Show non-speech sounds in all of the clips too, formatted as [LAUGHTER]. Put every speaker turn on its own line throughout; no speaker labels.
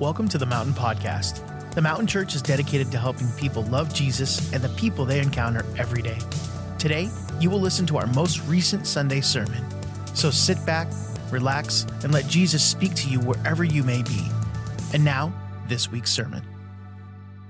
Welcome to the Mountain Podcast. The Mountain Church is dedicated to helping people love Jesus and the people they encounter every day. Today, you will listen to our most recent Sunday sermon. So sit back, relax, and let Jesus speak to you wherever you may be. And now, this week's sermon.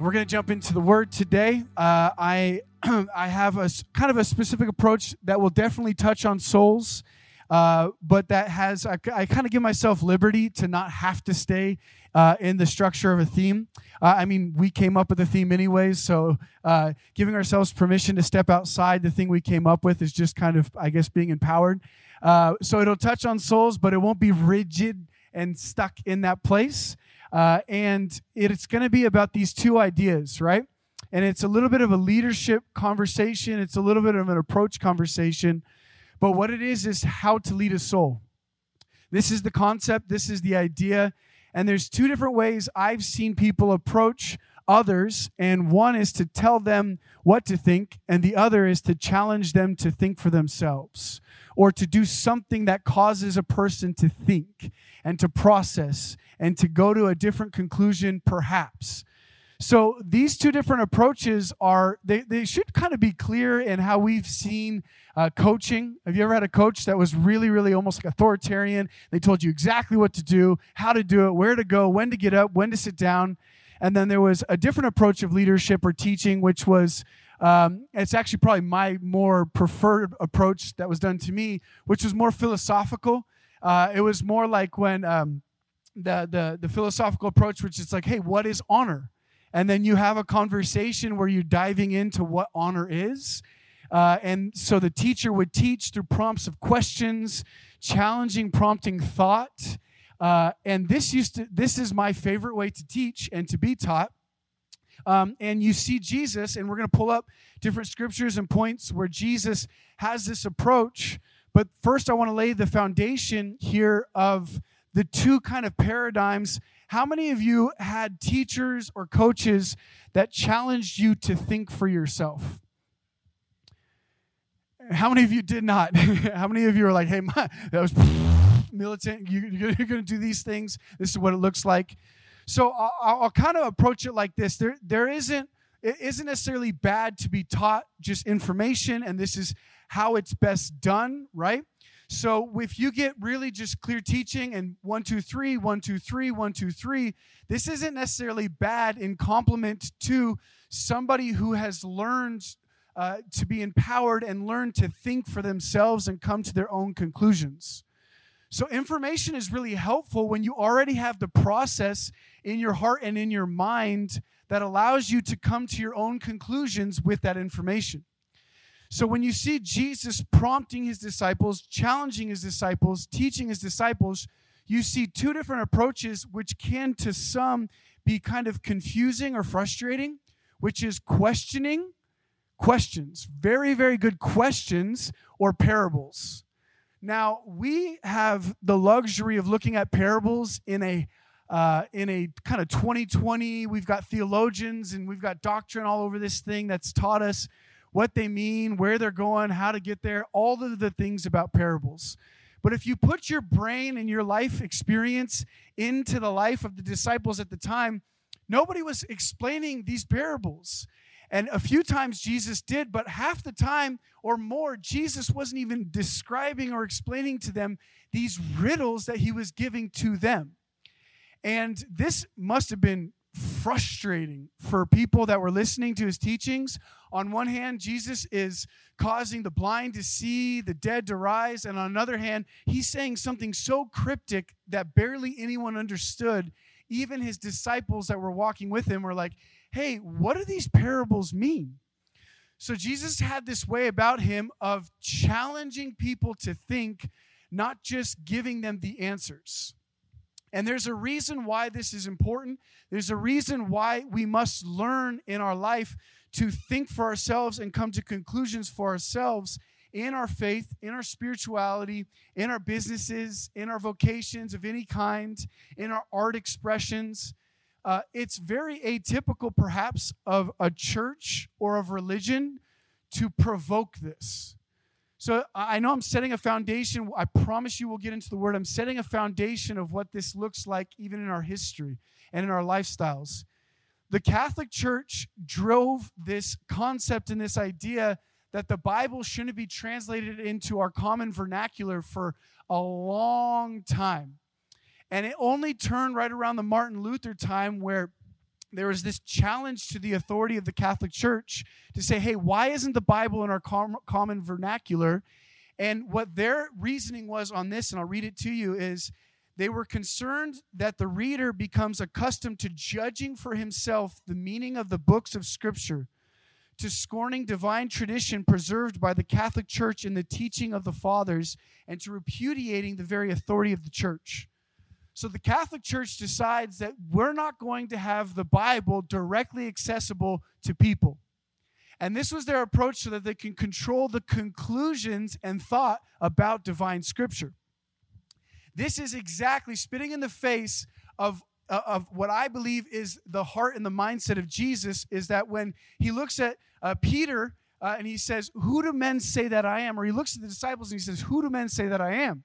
We're going to jump into the Word today. Uh, I [CLEARS THROAT] I have a kind of a specific approach that will definitely touch on souls, uh, but that has I, I kind of give myself liberty to not have to stay uh, in the structure of a theme. Uh, I mean, we came up with a theme anyways, so uh, giving ourselves permission to step outside the thing we came up with is just kind of, I guess, being empowered. Uh, so it'll touch on souls, but it won't be rigid and stuck in that place. Uh, and it's going to be about these two ideas, right? And it's a little bit of a leadership conversation. It's a little bit of an approach conversation. But what it is, is how to lead a soul. This is the concept, this is the idea. And there's two different ways I've seen people approach others. And one is to tell them what to think, and the other is to challenge them to think for themselves or to do something that causes a person to think and to process and to go to a different conclusion, perhaps. So these two different approaches are they, they should kind of be clear in how we've seen uh, coaching. Have you ever had a coach that was really, really almost like authoritarian? They told you exactly what to do, how to do it, where to go, when to get up, when to sit down. And then there was a different approach of leadership or teaching, which was um, it's actually probably my more preferred approach that was done to me, which was more philosophical. Uh, it was more like when um, the, the the philosophical approach, which is like, hey, what is honor? And then you have a conversation where you're diving into what honor is. Uh, and so the teacher would teach through prompts of questions, challenging, prompting thought. Uh, and this used to this is my favorite way to teach and to be taught. Um, and you see Jesus, and we're going to pull up different scriptures and points where Jesus has this approach. But first, I want to lay the foundation here of the two kind of paradigms. How many of you had teachers or coaches that challenged you to think for yourself? How many of you did not? [LAUGHS] How many of you are like, hey, my, that was [LAUGHS] militant. You, you're going to do these things. This is what it looks like. So I'll, I'll kind of approach it like this. There, there isn't, it isn't necessarily bad to be taught just information, and this is how it's best done, right? So if you get really just clear teaching and one, two, three, one, two, three, one, two, three, this isn't necessarily bad in complement to somebody who has learned uh, to be empowered and learn to think for themselves and come to their own conclusions. So, information is really helpful when you already have the process in your heart and in your mind that allows you to come to your own conclusions with that information. So, when you see Jesus prompting his disciples, challenging his disciples, teaching his disciples, you see two different approaches which can to some be kind of confusing or frustrating, which is questioning questions, very, very good questions or parables. Now, we have the luxury of looking at parables in a uh, in a kind of 2020. We've got theologians and we've got doctrine all over this thing that's taught us what they mean, where they're going, how to get there, all of the things about parables. But if you put your brain and your life experience into the life of the disciples at the time, nobody was explaining these parables. And a few times Jesus did, but half the time or more, Jesus wasn't even describing or explaining to them these riddles that he was giving to them. And this must have been frustrating for people that were listening to his teachings. On one hand, Jesus is causing the blind to see, the dead to rise. And on another hand, he's saying something so cryptic that barely anyone understood. Even his disciples that were walking with him were like, hey, what do these parables mean? So Jesus had this way about him of challenging people to think, not just giving them the answers. And there's a reason why this is important. There's a reason why we must learn in our life to think for ourselves and come to conclusions for ourselves in our faith, in our spirituality, in our businesses, in our vocations of any kind, in our art expressions. Uh, it's very atypical, perhaps, of a church or of religion to provoke this. So I know I'm setting a foundation. I promise you we'll get into the word. I'm setting a foundation of what this looks like even in our history and in our lifestyles. The Catholic Church drove this concept and this idea that the Bible shouldn't be translated into our common vernacular for a long time. And it only turned right around the Martin Luther time where there was this challenge to the authority of the Catholic Church to say, hey, why isn't the Bible in our com- common vernacular? And what their reasoning was on this, and I'll read it to you, is they were concerned that the reader becomes accustomed to judging for himself the meaning of the books of Scripture, to scorning divine tradition preserved by the Catholic Church in the teaching of the fathers, and to repudiating the very authority of the church. So the Catholic Church decides that we're not going to have the Bible directly accessible to people. And this was their approach so that they can control the conclusions and thought about divine scripture. This is exactly spitting in the face of, uh, of what I believe is the heart and the mindset of Jesus is that when he looks at uh, Peter uh, and he says, Who do men say that I am? Or he looks at the disciples and he says, Who do men say that I am?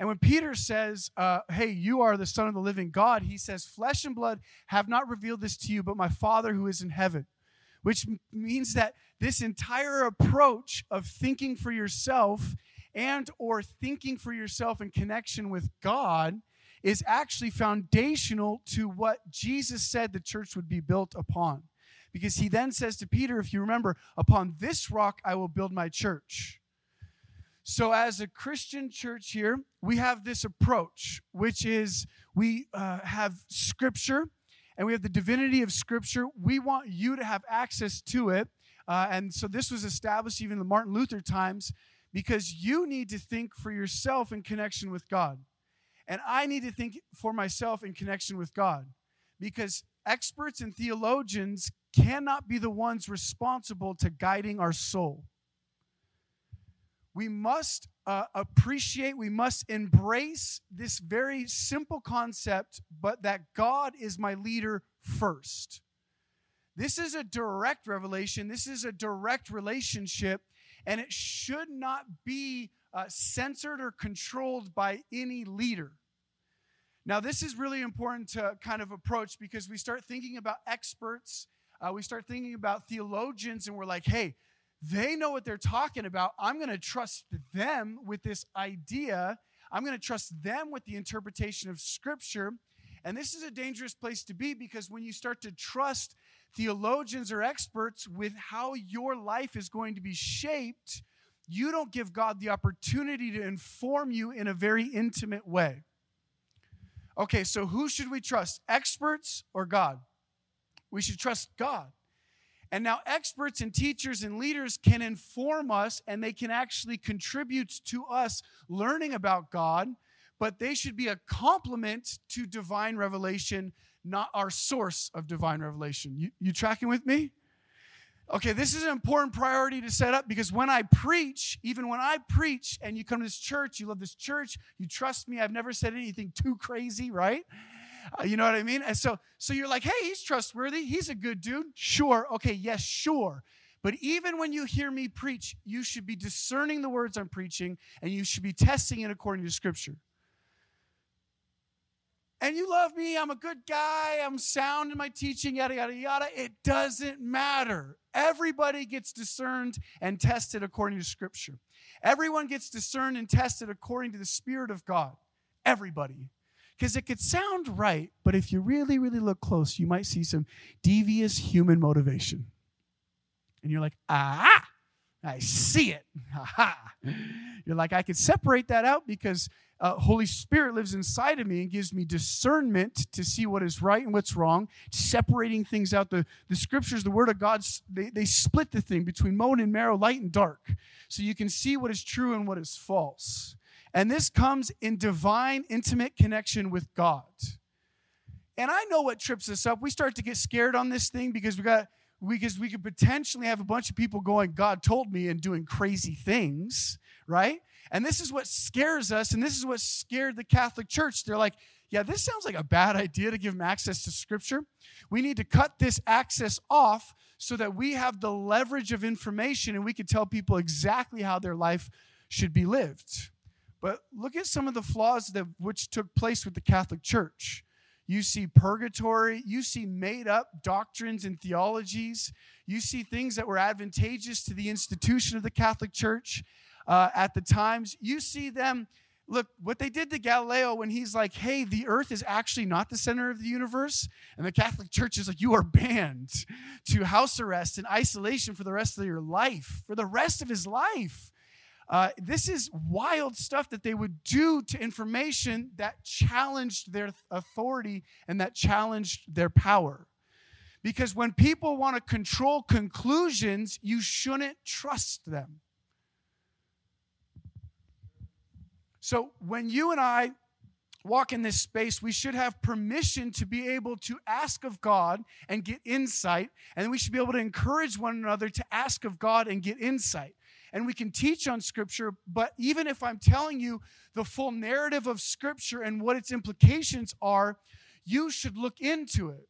And when Peter says, uh, Hey, you are the Son of the living God, he says, Flesh and blood have not revealed this to you, but my Father who is in heaven. Which means that this entire approach of thinking for yourself and or thinking for yourself in connection with God is actually foundational to what Jesus said the church would be built upon. Because he then says to Peter, if you remember, upon this rock I will build my church. So, as a Christian church here, we have this approach, which is we uh, have Scripture and we have the divinity of Scripture. We want you to have access to it. Uh, and so, this was established even in the Martin Luther times because you need to think for yourself in connection with God. And I need to think for myself in connection with God because experts and theologians cannot be the ones responsible to guiding our soul we must uh, appreciate, we must embrace this very simple concept, but that God is my leader first. This is a direct revelation, this is a direct relationship, and it should not be uh, censored or controlled by any leader. Now, this is really important to kind of approach because we start thinking about experts, uh, we start thinking about theologians, and we're like, hey, they know what they're talking about. I'm going to trust them with this idea. I'm going to trust them with the interpretation of Scripture. And this is a dangerous place to be because when you start to trust theologians or experts with how your life is going to be shaped, you don't give God the opportunity to inform you in a very intimate way. Okay, so who should we trust, experts or God? We should trust God. And now experts and teachers and leaders can inform us and they can actually contribute to us learning about God, but they should be a complement to divine revelation, not our source of divine revelation. You, you tracking with me? Okay, this is an important priority to set up because when I preach, even when I preach and you come to this church, you love this church, you trust me, I've never said anything too crazy, right? Uh, you know what I mean? And so, so you're like, hey, he's trustworthy. He's a good dude. Sure. Okay. Yes, sure. But even when you hear me preach, you should be discerning the words I'm preaching and you should be testing it according to Scripture. And you love me, I'm a good guy, I'm sound in my teaching, yada, yada, yada. It doesn't matter. Everybody gets discerned and tested according to Scripture. Everyone gets discerned and tested according to the Spirit of God. Everybody. Because it could sound right, but if you really, really look close, you might see some devious human motivation. And you're like, ah, I see it. ha. You're like, I can separate that out because uh, Holy Spirit lives inside of me and gives me discernment to see what is right and what's wrong, separating things out. The, the scriptures, the word of God, they, they split the thing between bone and marrow, light and dark. So you can see what is true and what is false. And this comes in divine, intimate connection with God. And I know what trips us up. We start to get scared on this thing because we got because we could potentially have a bunch of people going, God told me, and doing crazy things, right? And this is what scares us, and this is what scared the Catholic Church. They're like, yeah, this sounds like a bad idea to give them access to Scripture. We need to cut this access off so that we have the leverage of information and we can tell people exactly how their life should be lived. But look at some of the flaws that which took place with the Catholic Church. You see purgatory, you see made up doctrines and theologies, you see things that were advantageous to the institution of the Catholic Church uh, at the times. You see them look what they did to galileo when he's like hey the earth is actually not the center of the universe and the catholic church is like you are banned to house arrest and isolation for the rest of your life for the rest of his life uh, this is wild stuff that they would do to information that challenged their authority and that challenged their power. Because when people want to control conclusions, you shouldn't trust them. So when you and I walk in this space, we should have permission to be able to ask of God and get insight. And we should be able to encourage one another to ask of God and get insight and we can teach on Scripture, but even if I'm telling you the full narrative of Scripture and what its implications are, you should look into it.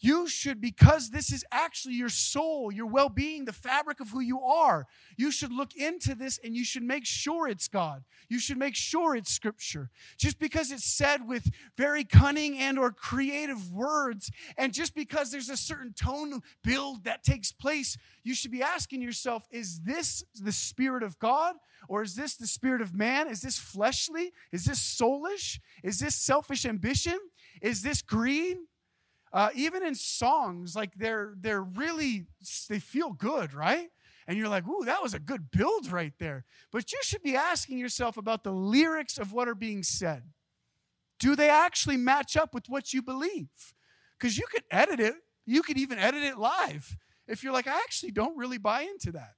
You should, because this is actually your soul, your well being, the fabric of who you are. You should look into this and you should make sure it's God. You should make sure it's Scripture. Just because it's said with very cunning and or creative words, and just because there's a certain tone build that takes place, you should be asking yourself, is this the Spirit of God? Or is this the spirit of man? Is this fleshly? Is this soulish? Is this selfish ambition? Is this greed? Uh, even in songs, like they're they're really they feel good, right? And you're like, ooh, that was a good build right there. But you should be asking yourself about the lyrics of what are being said. Do they actually match up with what you believe? Because you could edit it, you could even edit it live if you're like, I actually don't really buy into that.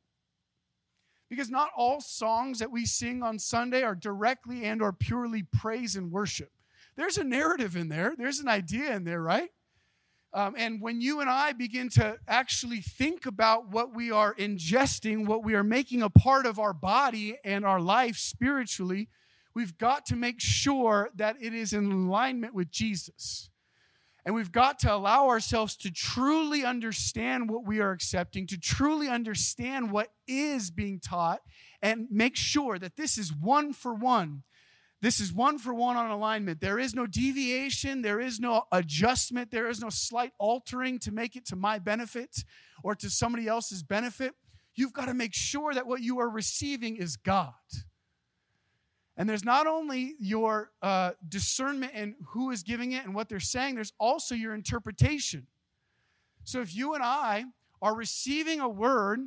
Because not all songs that we sing on Sunday are directly and or purely praise and worship. There's a narrative in there. There's an idea in there, right? Um, and when you and I begin to actually think about what we are ingesting, what we are making a part of our body and our life spiritually, we've got to make sure that it is in alignment with Jesus. And we've got to allow ourselves to truly understand what we are accepting, to truly understand what is being taught, and make sure that this is one for one this is one for one on alignment. There is no deviation, there is no adjustment, there is no slight altering to make it to my benefit or to somebody else's benefit. You've got to make sure that what you are receiving is God. And there's not only your uh, discernment and who is giving it and what they're saying, there's also your interpretation. So if you and I are receiving a word,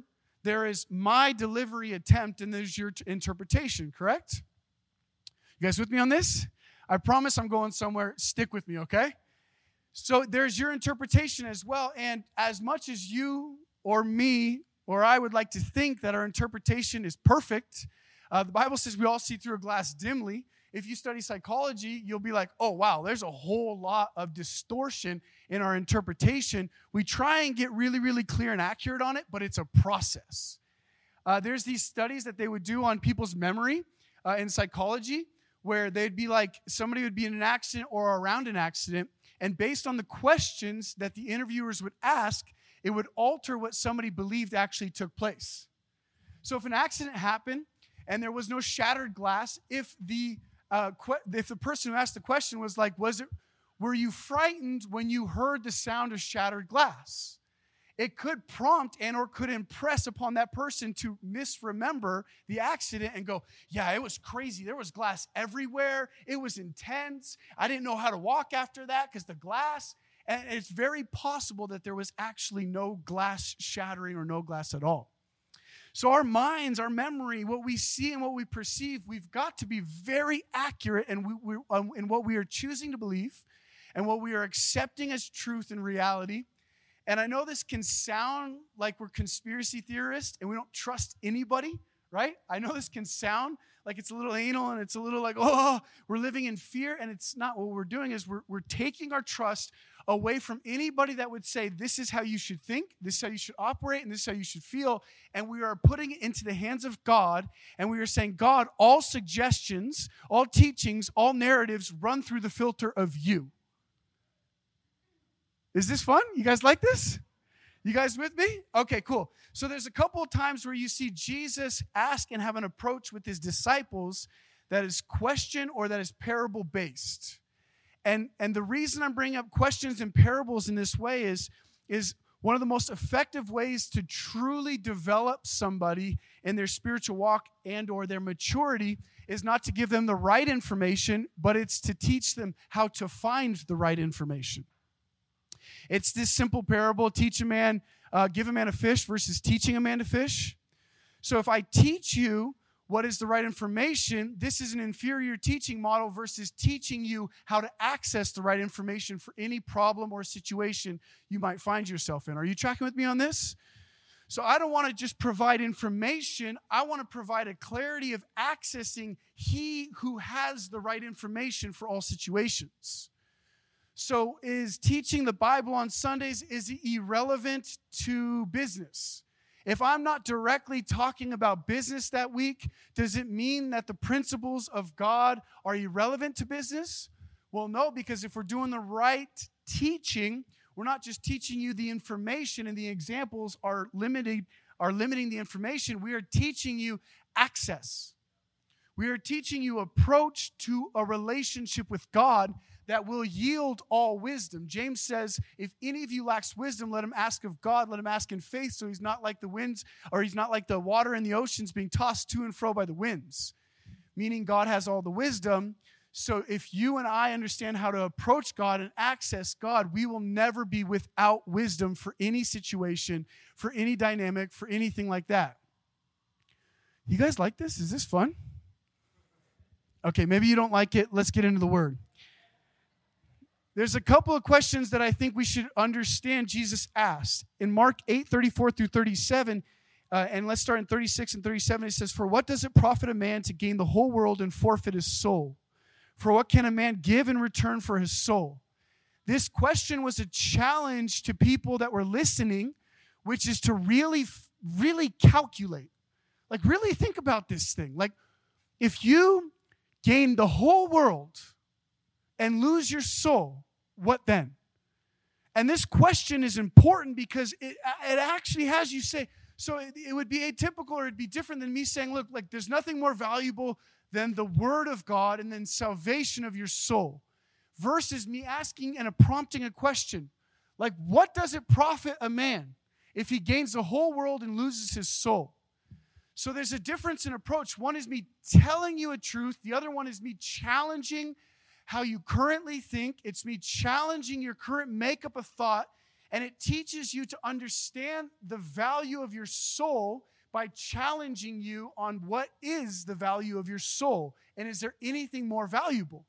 there is my delivery attempt and there's your t- interpretation, correct? You guys with me on this? I promise I'm going somewhere. Stick with me, okay? So there's your interpretation as well. And as much as you or me or I would like to think that our interpretation is perfect, uh, the Bible says we all see through a glass dimly. If you study psychology, you'll be like, oh, wow, there's a whole lot of distortion in our interpretation. We try and get really, really clear and accurate on it, but it's a process. Uh, there's these studies that they would do on people's memory uh, in psychology where they'd be like somebody would be in an accident or around an accident, and based on the questions that the interviewers would ask, it would alter what somebody believed actually took place. So if an accident happened and there was no shattered glass, if the uh, if the person who asked the question was like, was it were you frightened when you heard the sound of shattered glass? It could prompt and or could impress upon that person to misremember the accident and go yeah it was crazy. There was glass everywhere. It was intense. I didn't know how to walk after that because the glass and it's very possible that there was actually no glass shattering or no glass at all. So our minds our memory what we see and what we perceive we've got to be very accurate in, we, we, um, in what we are choosing to believe and what we are accepting as truth and reality and I know this can sound like we're conspiracy theorists and we don't trust anybody, right? I know this can sound like it's a little anal and it's a little like, [LAUGHS] oh, we're living in fear. And it's not what we're doing is we're, we're taking our trust away from anybody that would say, this is how you should think, this is how you should operate, and this is how you should feel. And we are putting it into the hands of God, and we are saying, God, all suggestions, all teachings, all narratives run through the filter of you. Is this fun? You guys like this? You guys with me? Okay, cool. So there's a couple of times where you see Jesus ask and have an approach with his disciples that is question or that is parable based. And, and the reason I'm bringing up questions and parables in this way is, is one of the most effective ways to truly develop somebody in their spiritual walk and or their maturity is not to give them the right information but it's to teach them how to find the right information it's this simple parable teach a man uh, give a man a fish versus teaching a man to fish so if i teach you what is the right information. This is an inferior teaching model versus teaching you how to access the right information for any problem or situation you might find yourself in. Are you tracking with me on this? So I don't want to just provide information, I want to provide a clarity of accessing he who has the right information for all situations. So is teaching the Bible on Sundays is irrelevant to business? If I'm not directly talking about business that week, does it mean that the principles of God are irrelevant to business? Well, no, because if we're doing the right teaching, we're not just teaching you the information and the examples are limiting are limiting the information. We are teaching you access. We are teaching you approach to a relationship with God that will yield all wisdom. James says, if any of you lacks wisdom, let him ask of God, let him ask in faith, so he's not like the winds, or he's not like the water in the oceans being tossed to and fro by the winds. Meaning God has all the wisdom. So if you and I understand how to approach God and access God, we will never be without wisdom for any situation, for any dynamic, for anything like that. You guys like this? Is this fun? Okay, maybe you don't like it. Let's get into the word. There's a couple of questions that I think we should understand Jesus asked. In Mark 8, 34 through 37, uh, and let's start in 36 and 37, it says, For what does it profit a man to gain the whole world and forfeit his soul? For what can a man give in return for his soul? This question was a challenge to people that were listening, which is to really, really calculate. Like, really think about this thing. Like, if you gain the whole world and lose your soul, what then? And this question is important because it, it actually has you say, so it, it would be atypical or it'd be different than me saying, look, like there's nothing more valuable than the word of God and then salvation of your soul, versus me asking and a prompting a question like, what does it profit a man if he gains the whole world and loses his soul? So there's a difference in approach. One is me telling you a truth, the other one is me challenging how you currently think. It's me challenging your current makeup of thought, and it teaches you to understand the value of your soul by challenging you on what is the value of your soul and is there anything more valuable?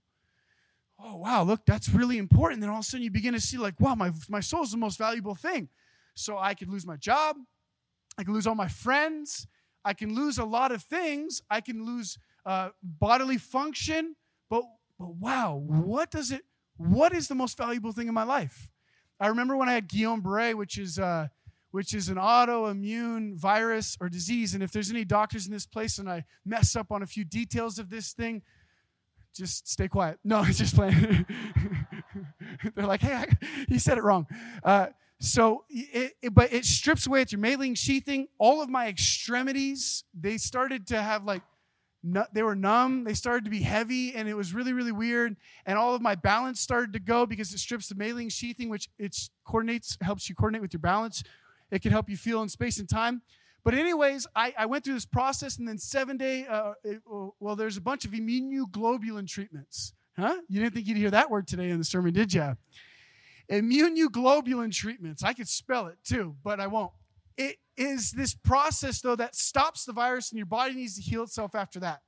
Oh wow look that's really important. Then all of a sudden you begin to see like wow my, my soul is the most valuable thing. So i could lose my job i can lose all my friends i can lose a lot of things i can lose uh, bodily function but but wow, what does it, what is the most valuable thing in my life? I remember when I had Guillain-Barré, which is, uh, which is an autoimmune virus or disease. And if there's any doctors in this place and I mess up on a few details of this thing, just stay quiet. No, [LAUGHS] it's just playing. [LAUGHS] They're like, hey, I, he said it wrong. Uh, so, it, it, but it strips away at your myelin sheathing. All of my extremities, they started to have like they were numb. They started to be heavy, and it was really, really weird. And all of my balance started to go because it strips the myelin sheathing, which it coordinates, helps you coordinate with your balance. It can help you feel in space and time. But anyways, I, I went through this process, and then seven day, uh, it, well, there's a bunch of immunoglobulin treatments. Huh? You didn't think you'd hear that word today in the sermon, did you? Immunoglobulin treatments. I could spell it too, but I won't. It is this process, though, that stops the virus and your body needs to heal itself after that.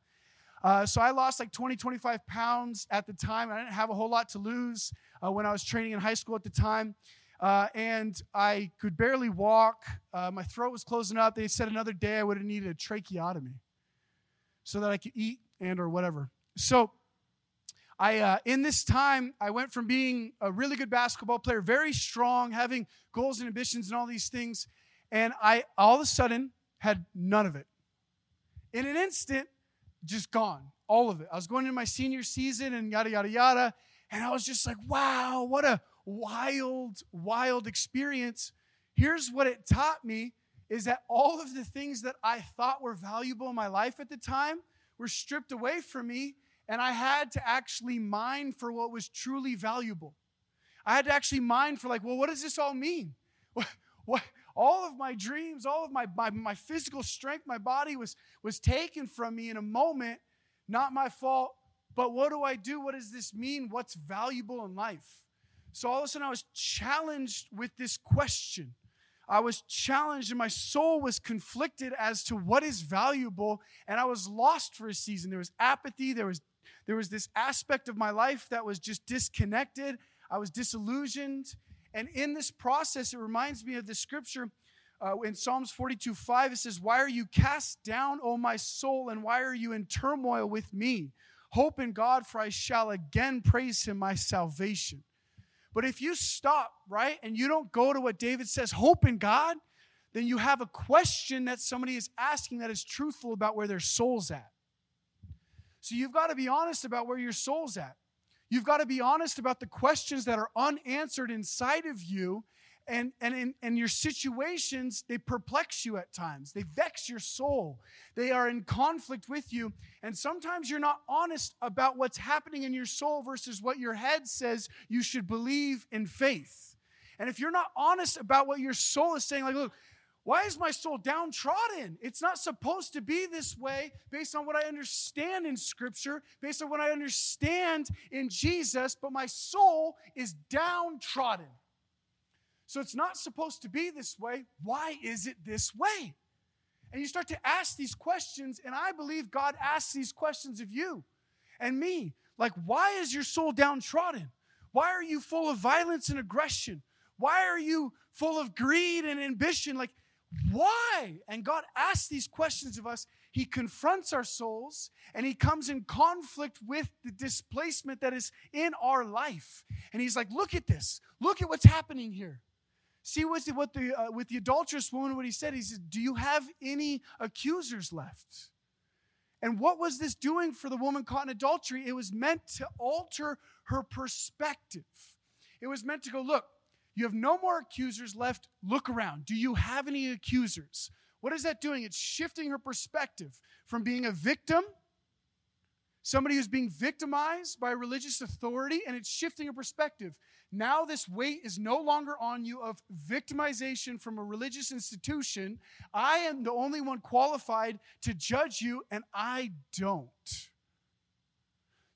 Uh, so I lost like 20, 25 pounds at the time. I didn't have a whole lot to lose uh, when I was training in high school at the time. Uh, and I could barely walk. Uh, my throat was closing up. They said another day I would have needed a tracheotomy so that I could eat and or whatever. So I, uh, in this time, I went from being a really good basketball player, very strong, having goals and ambitions and all these things, and I all of a sudden had none of it. In an instant, just gone, all of it. I was going into my senior season and yada, yada, yada, and I was just like, wow, what a wild, wild experience. Here's what it taught me is that all of the things that I thought were valuable in my life at the time were stripped away from me and I had to actually mine for what was truly valuable. I had to actually mine for, like, well, what does this all mean? [LAUGHS] What, what, all of my dreams, all of my, my, my physical strength, my body was, was taken from me in a moment, not my fault. But what do I do? What does this mean? What's valuable in life? So all of a sudden, I was challenged with this question. I was challenged and my soul was conflicted as to what is valuable, and I was lost for a season. There was apathy, there was there was this aspect of my life that was just disconnected. I was disillusioned. And in this process, it reminds me of the scripture uh, in Psalms 42 5. It says, Why are you cast down, O my soul, and why are you in turmoil with me? Hope in God, for I shall again praise him, my salvation. But if you stop, right, and you don't go to what David says, hope in God, then you have a question that somebody is asking that is truthful about where their soul's at. So you've got to be honest about where your soul's at. You've got to be honest about the questions that are unanswered inside of you. And, and, in, and your situations, they perplex you at times. They vex your soul. They are in conflict with you. And sometimes you're not honest about what's happening in your soul versus what your head says you should believe in faith. And if you're not honest about what your soul is saying, like, look, why is my soul downtrodden? It's not supposed to be this way based on what I understand in Scripture, based on what I understand in Jesus, but my soul is downtrodden. So it's not supposed to be this way. Why is it this way? And you start to ask these questions, and I believe God asks these questions of you and me. Like, why is your soul downtrodden? Why are you full of violence and aggression? Why are you full of greed and ambition? Like, why? And God asks these questions of us. He confronts our souls and he comes in conflict with the displacement that is in our life. And he's like, look at this. Look at what's happening here. See what the, what the uh, with the adulterous woman, what he said. He said, Do you have any accusers left? And what was this doing for the woman caught in adultery? It was meant to alter her perspective. It was meant to go, Look, you have no more accusers left. Look around. Do you have any accusers? What is that doing? It's shifting her perspective from being a victim, somebody who's being victimized by religious authority, and it's shifting her perspective. Now, this weight is no longer on you of victimization from a religious institution. I am the only one qualified to judge you, and I don't.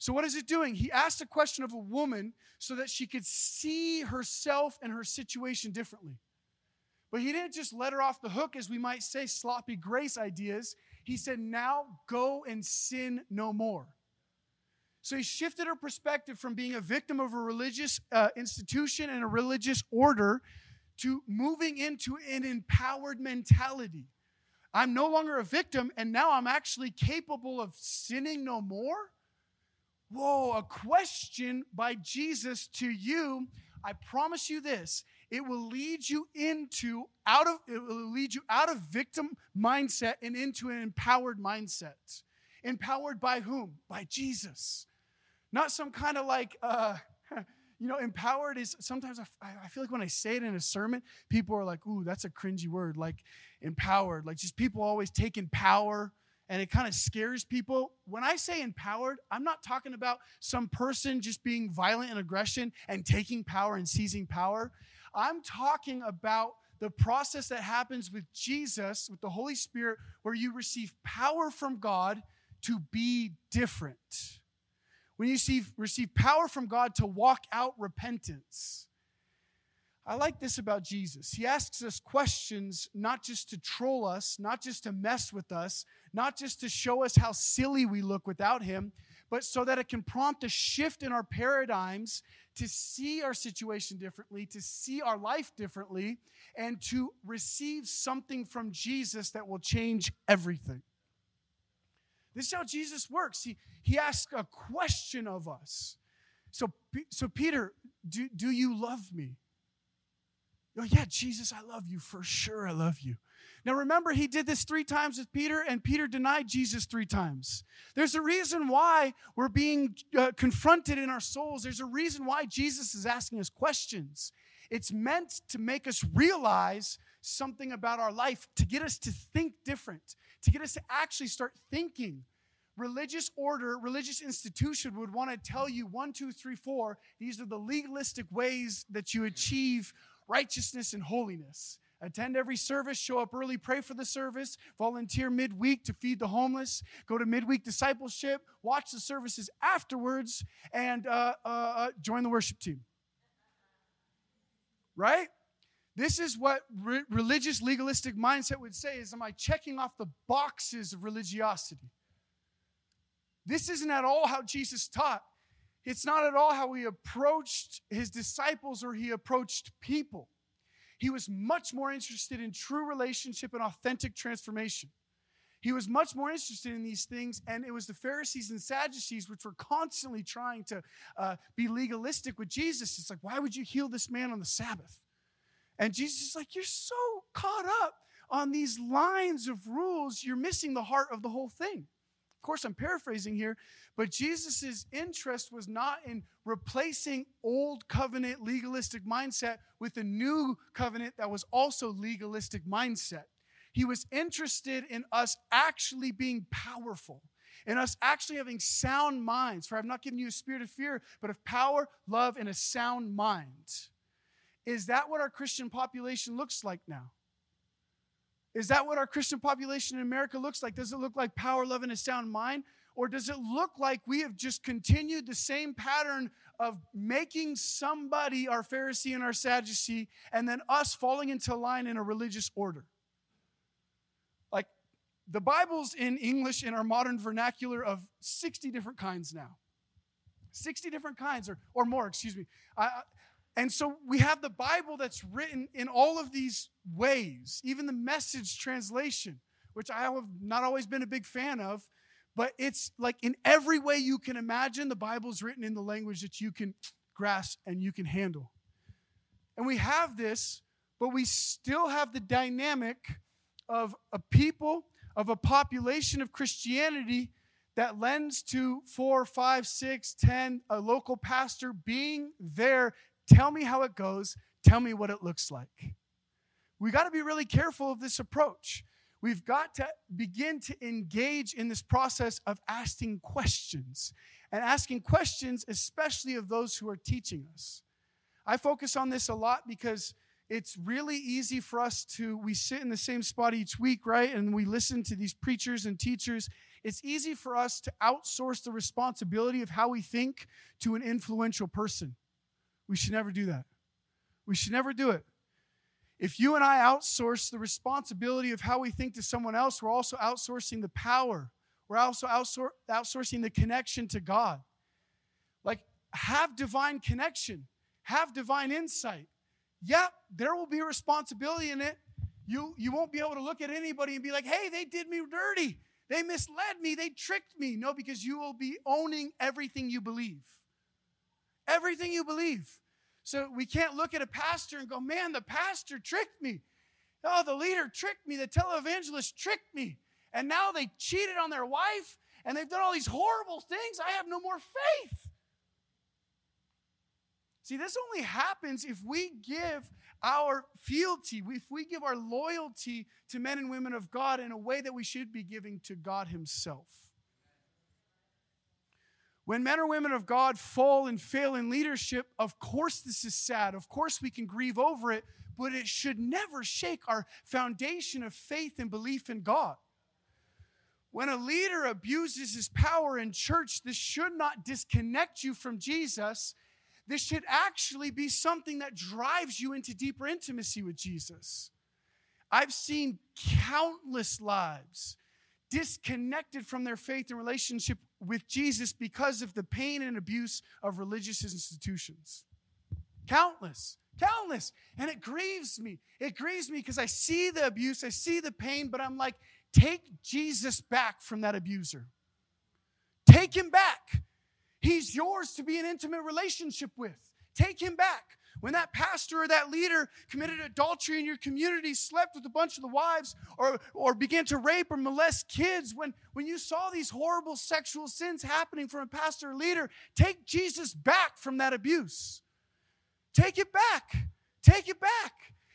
So, what is it doing? He asked a question of a woman so that she could see herself and her situation differently. But he didn't just let her off the hook, as we might say, sloppy grace ideas. He said, Now go and sin no more. So he shifted her perspective from being a victim of a religious uh, institution and a religious order to moving into an empowered mentality. I'm no longer a victim, and now I'm actually capable of sinning no more. Whoa, a question by Jesus to you. I promise you this it will lead you into out of it will lead you out of victim mindset and into an empowered mindset. Empowered by whom? By jesus. Not some kind of like uh [LAUGHS] you know empowered is sometimes I, I feel like when i say it in a sermon people are like ooh that's a cringy word like empowered like just people always taking power and it kind of scares people. When I say empowered, I'm not talking about some person just being violent and aggression and taking power and seizing power. I'm talking about the process that happens with Jesus, with the Holy Spirit, where you receive power from God to be different. When you receive, receive power from God to walk out repentance. I like this about Jesus. He asks us questions not just to troll us, not just to mess with us, not just to show us how silly we look without Him, but so that it can prompt a shift in our paradigms to see our situation differently, to see our life differently, and to receive something from Jesus that will change everything. This is how Jesus works. He, he asks a question of us. So, so Peter, do, do you love me? Oh, yeah, Jesus, I love you. For sure, I love you. Now remember, he did this three times with Peter, and Peter denied Jesus three times. There's a reason why we're being uh, confronted in our souls. There's a reason why Jesus is asking us questions. It's meant to make us realize something about our life, to get us to think different, to get us to actually start thinking. Religious order, religious institution would want to tell you one, two, three, four. These are the legalistic ways that you achieve righteousness and holiness. Attend every service, show up early, pray for the service, volunteer midweek to feed the homeless, go to midweek discipleship, watch the services afterwards, and uh, uh, uh join the worship team. Right? This is what re- religious legalistic mindset would say is am I checking off the boxes of religiosity? This isn't at all how Jesus taught. It's not at all how he approached his disciples or he approached people. He was much more interested in true relationship and authentic transformation. He was much more interested in these things, and it was the Pharisees and Sadducees which were constantly trying to uh, be legalistic with Jesus. It's like, why would you heal this man on the Sabbath? And Jesus is like, you're so caught up on these lines of rules, you're missing the heart of the whole thing. Of course, I'm paraphrasing here, but Jesus' interest was not in replacing old covenant legalistic mindset with a new covenant that was also legalistic mindset. He was interested in us actually being powerful, in us actually having sound minds. For I've not given you a spirit of fear, but of power, love, and a sound mind. Is that what our Christian population looks like now? Is that what our Christian population in America looks like? Does it look like power, love, and a sound mind? Or does it look like we have just continued the same pattern of making somebody our Pharisee and our Sadducee and then us falling into line in a religious order? Like the Bible's in English in our modern vernacular of 60 different kinds now. 60 different kinds or, or more, excuse me. I, and so we have the Bible that's written in all of these ways, even the message translation, which I have not always been a big fan of, but it's like in every way you can imagine, the Bible's written in the language that you can grasp and you can handle. And we have this, but we still have the dynamic of a people, of a population of Christianity that lends to four, five, six, ten, a local pastor being there Tell me how it goes. Tell me what it looks like. We got to be really careful of this approach. We've got to begin to engage in this process of asking questions and asking questions, especially of those who are teaching us. I focus on this a lot because it's really easy for us to, we sit in the same spot each week, right? And we listen to these preachers and teachers. It's easy for us to outsource the responsibility of how we think to an influential person. We should never do that. We should never do it. If you and I outsource the responsibility of how we think to someone else, we're also outsourcing the power. We're also outsourcing the connection to God. Like, have divine connection, have divine insight. Yeah, there will be responsibility in it. You, you won't be able to look at anybody and be like, hey, they did me dirty. They misled me. They tricked me. No, because you will be owning everything you believe. Everything you believe. So we can't look at a pastor and go, man, the pastor tricked me. Oh, the leader tricked me. The televangelist tricked me. And now they cheated on their wife and they've done all these horrible things. I have no more faith. See, this only happens if we give our fealty, if we give our loyalty to men and women of God in a way that we should be giving to God Himself. When men or women of God fall and fail in leadership, of course this is sad. Of course we can grieve over it, but it should never shake our foundation of faith and belief in God. When a leader abuses his power in church, this should not disconnect you from Jesus. This should actually be something that drives you into deeper intimacy with Jesus. I've seen countless lives disconnected from their faith and relationship with Jesus because of the pain and abuse of religious institutions. Countless, countless. And it grieves me. It grieves me because I see the abuse, I see the pain, but I'm like, take Jesus back from that abuser. Take him back. He's yours to be an intimate relationship with. Take him back. When that pastor or that leader committed adultery in your community, slept with a bunch of the wives, or, or began to rape or molest kids, when, when you saw these horrible sexual sins happening from a pastor or leader, take Jesus back from that abuse. Take it back. Take it back.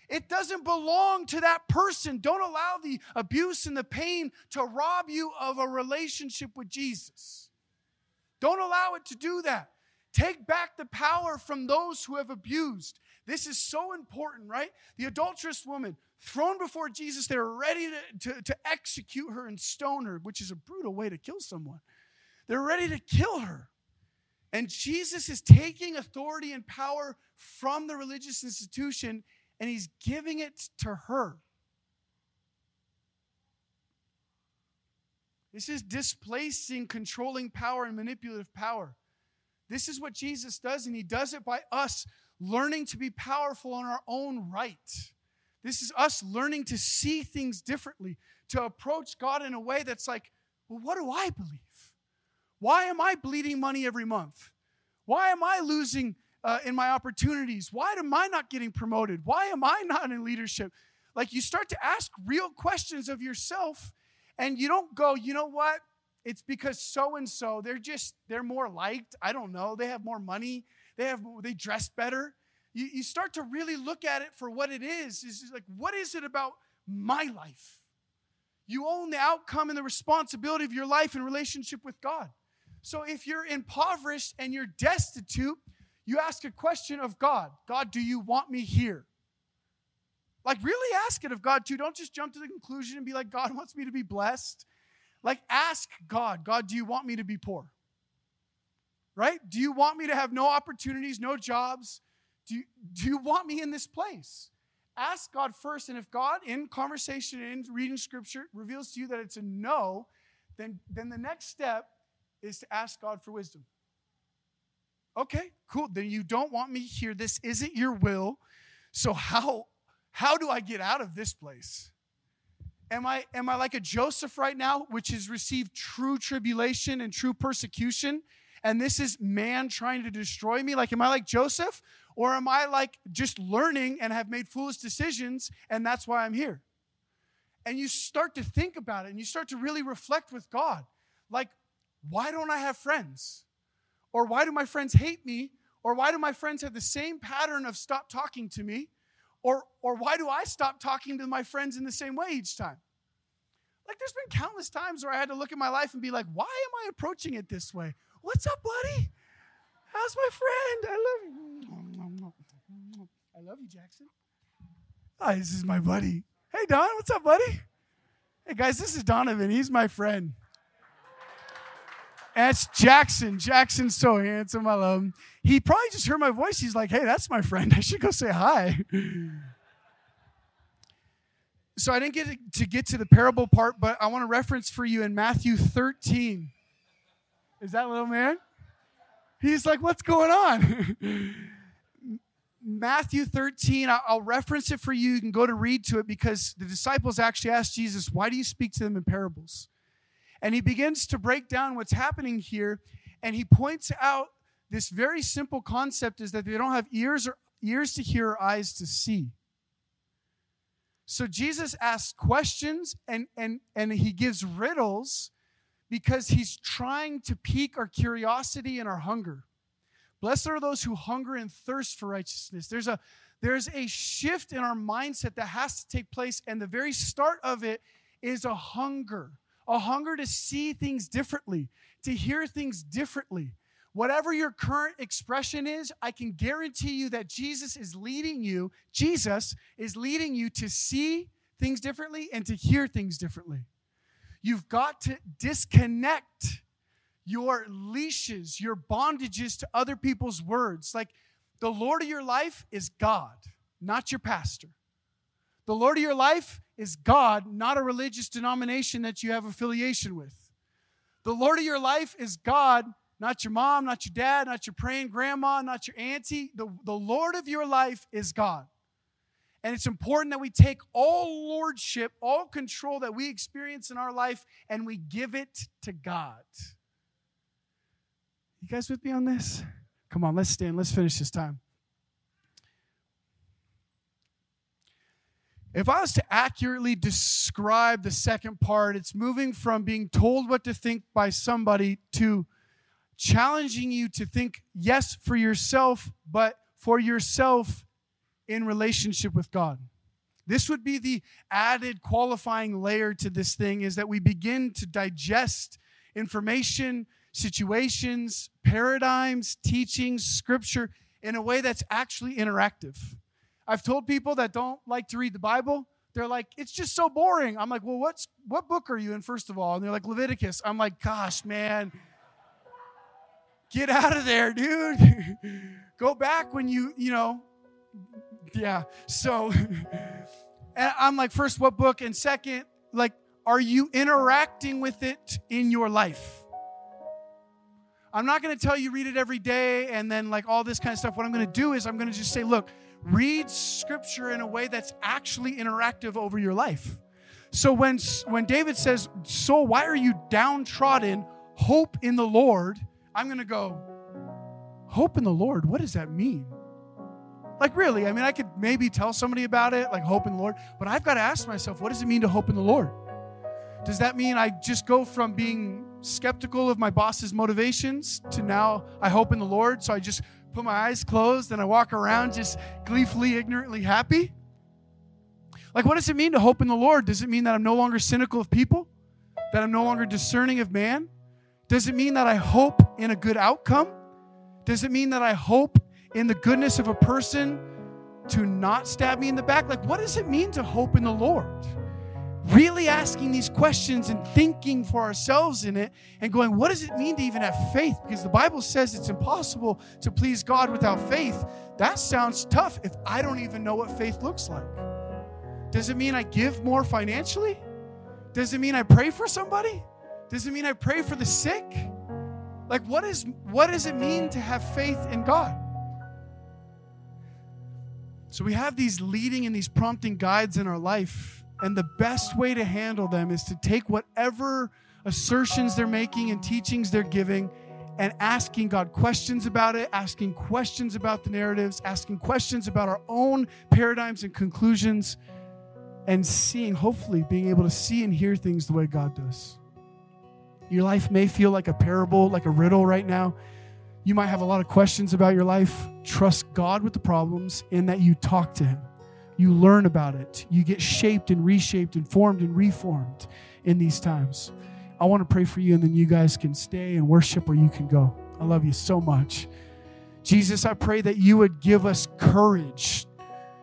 It doesn't belong to that person. Don't allow the abuse and the pain to rob you of a relationship with Jesus. Don't allow it to do that. Take back the power from those who have abused. This is so important, right? The adulterous woman thrown before Jesus, they're ready to, to, to execute her and stone her, which is a brutal way to kill someone. They're ready to kill her. And Jesus is taking authority and power from the religious institution and he's giving it to her. This is displacing controlling power and manipulative power. This is what Jesus does, and he does it by us learning to be powerful on our own right. This is us learning to see things differently, to approach God in a way that's like, well, what do I believe? Why am I bleeding money every month? Why am I losing uh, in my opportunities? Why am I not getting promoted? Why am I not in leadership? Like you start to ask real questions of yourself, and you don't go, you know what? It's because so and so, they're just, they're more liked. I don't know. They have more money. They have, they dress better. You, you start to really look at it for what it is. Is like, what is it about my life? You own the outcome and the responsibility of your life in relationship with God. So if you're impoverished and you're destitute, you ask a question of God God, do you want me here? Like, really ask it of God too. Don't just jump to the conclusion and be like, God wants me to be blessed. Like, ask God, God, do you want me to be poor? Right? Do you want me to have no opportunities, no jobs? Do you, do you want me in this place? Ask God first. And if God, in conversation and reading scripture, reveals to you that it's a no, then, then the next step is to ask God for wisdom. Okay, cool. Then you don't want me here. This isn't your will. So how how do I get out of this place? Am I, am I like a Joseph right now, which has received true tribulation and true persecution? And this is man trying to destroy me? Like, am I like Joseph? Or am I like just learning and have made foolish decisions and that's why I'm here? And you start to think about it and you start to really reflect with God. Like, why don't I have friends? Or why do my friends hate me? Or why do my friends have the same pattern of stop talking to me? Or, or why do I stop talking to my friends in the same way each time? Like, there's been countless times where I had to look at my life and be like, why am I approaching it this way? What's up, buddy? How's my friend? I love you. I love you, Jackson. Oh, this is my buddy. Hey, Don, what's up, buddy? Hey, guys, this is Donovan. He's my friend. That's Jackson. Jackson's so handsome. I love him. He probably just heard my voice. He's like, hey, that's my friend. [LAUGHS] I should go say hi. [LAUGHS] so I didn't get to get to the parable part, but I want to reference for you in Matthew 13. Is that little man? He's like, what's going on? [LAUGHS] Matthew 13, I'll reference it for you. You can go to read to it because the disciples actually asked Jesus, Why do you speak to them in parables? And he begins to break down what's happening here. And he points out this very simple concept is that they don't have ears or ears to hear or eyes to see. So Jesus asks questions and, and, and he gives riddles because he's trying to pique our curiosity and our hunger. Blessed are those who hunger and thirst for righteousness. There's a there's a shift in our mindset that has to take place, and the very start of it is a hunger a hunger to see things differently, to hear things differently. Whatever your current expression is, I can guarantee you that Jesus is leading you, Jesus is leading you to see things differently and to hear things differently. You've got to disconnect your leashes, your bondages to other people's words. Like the Lord of your life is God, not your pastor. The Lord of your life is God, not a religious denomination that you have affiliation with. The Lord of your life is God, not your mom, not your dad, not your praying grandma, not your auntie. The, the Lord of your life is God. And it's important that we take all lordship, all control that we experience in our life, and we give it to God. You guys with me on this? Come on, let's stand. Let's finish this time. If I was to accurately describe the second part, it's moving from being told what to think by somebody to challenging you to think, yes, for yourself, but for yourself in relationship with God. This would be the added qualifying layer to this thing is that we begin to digest information, situations, paradigms, teachings, scripture in a way that's actually interactive. I've told people that don't like to read the Bible, they're like, it's just so boring. I'm like, well, what's what book are you in, first of all? And they're like, Leviticus. I'm like, gosh, man, get out of there, dude. [LAUGHS] Go back when you, you know, yeah. So [LAUGHS] I'm like, first, what book? And second, like, are you interacting with it in your life? I'm not going to tell you read it every day and then like all this kind of stuff. What I'm going to do is I'm going to just say, look, read scripture in a way that's actually interactive over your life. So when when David says, "Soul, why are you downtrodden? Hope in the Lord." I'm going to go, "Hope in the Lord. What does that mean?" Like really? I mean, I could maybe tell somebody about it, like hope in the Lord, but I've got to ask myself, what does it mean to hope in the Lord? Does that mean I just go from being skeptical of my boss's motivations to now I hope in the Lord, so I just put my eyes closed and I walk around just gleefully, ignorantly happy? Like, what does it mean to hope in the Lord? Does it mean that I'm no longer cynical of people? That I'm no longer discerning of man? Does it mean that I hope in a good outcome? Does it mean that I hope in the goodness of a person to not stab me in the back? Like, what does it mean to hope in the Lord? Really asking these questions and thinking for ourselves in it and going, what does it mean to even have faith? Because the Bible says it's impossible to please God without faith. That sounds tough if I don't even know what faith looks like. Does it mean I give more financially? Does it mean I pray for somebody? Does it mean I pray for the sick? Like what is what does it mean to have faith in God? So we have these leading and these prompting guides in our life and the best way to handle them is to take whatever assertions they're making and teachings they're giving and asking God questions about it, asking questions about the narratives, asking questions about our own paradigms and conclusions, and seeing, hopefully, being able to see and hear things the way God does. Your life may feel like a parable, like a riddle right now. You might have a lot of questions about your life. Trust God with the problems in that you talk to Him you learn about it. You get shaped and reshaped and formed and reformed in these times. I want to pray for you, and then you guys can stay and worship or you can go. I love you so much. Jesus, I pray that you would give us courage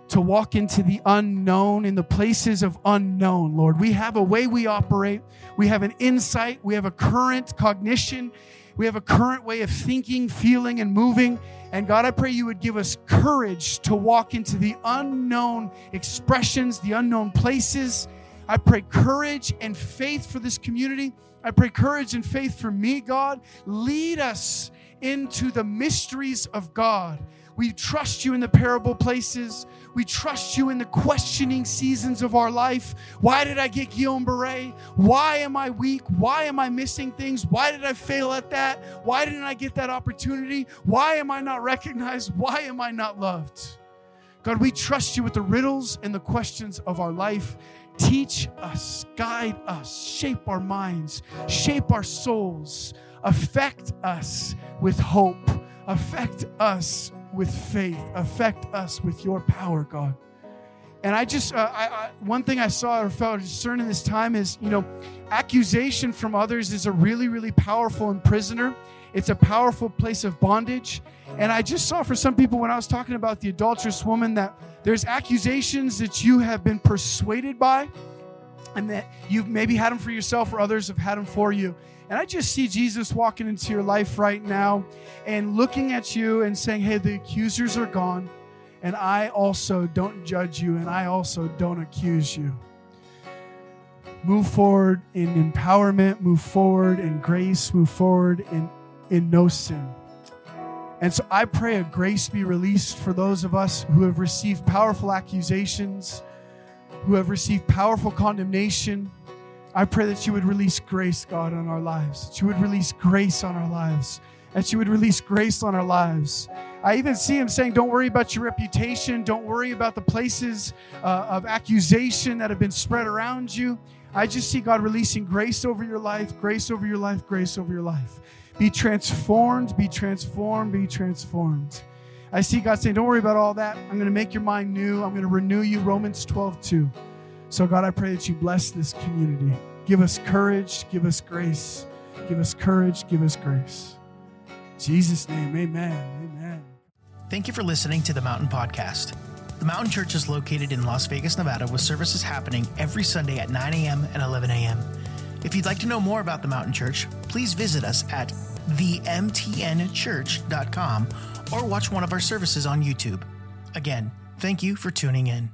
to walk into the unknown, in the places of unknown, Lord. We have a way we operate, we have an insight, we have a current cognition, we have a current way of thinking, feeling, and moving. And God, I pray you would give us courage to walk into the unknown expressions, the unknown places. I pray courage and faith for this community. I pray courage and faith for me, God. Lead us into the mysteries of God. We trust you in the parable places. We trust you in the questioning seasons of our life. Why did I get Guillain-Barré? Why am I weak? Why am I missing things? Why did I fail at that? Why didn't I get that opportunity? Why am I not recognized? Why am I not loved? God, we trust you with the riddles and the questions of our life. Teach us, guide us, shape our minds, shape our souls, affect us with hope, affect us with faith. Affect us with your power, God. And I just, uh, I, I, one thing I saw or felt discerning this time is, you know, accusation from others is a really, really powerful imprisoner. It's a powerful place of bondage. And I just saw for some people when I was talking about the adulterous woman that there's accusations that you have been persuaded by and that you've maybe had them for yourself or others have had them for you. And I just see Jesus walking into your life right now and looking at you and saying, Hey, the accusers are gone. And I also don't judge you, and I also don't accuse you. Move forward in empowerment, move forward in grace, move forward in, in no sin. And so I pray a grace be released for those of us who have received powerful accusations, who have received powerful condemnation I pray that you would release grace, God, on our lives, that you would release grace on our lives, that you would release grace on our lives. I even see him saying, Don't worry about your reputation. Don't worry about the places uh, of accusation that have been spread around you. I just see God releasing grace over your life, grace over your life, grace over your life. Be transformed, be transformed, be transformed. I see God saying, Don't worry about all that. I'm going to make your mind new. I'm going to renew you. Romans 12, 2. So, God, I pray that you bless this community. Give us courage, give us grace. Give us courage, give us grace. In Jesus' name, amen. Amen.
Thank you for listening to the Mountain Podcast. The Mountain Church is located in Las Vegas, Nevada, with services happening every Sunday at 9 a.m. and 11 a.m. If you'd like to know more about the Mountain Church, please visit us at themtnchurch.com or watch one of our services on YouTube. Again, thank you for tuning in.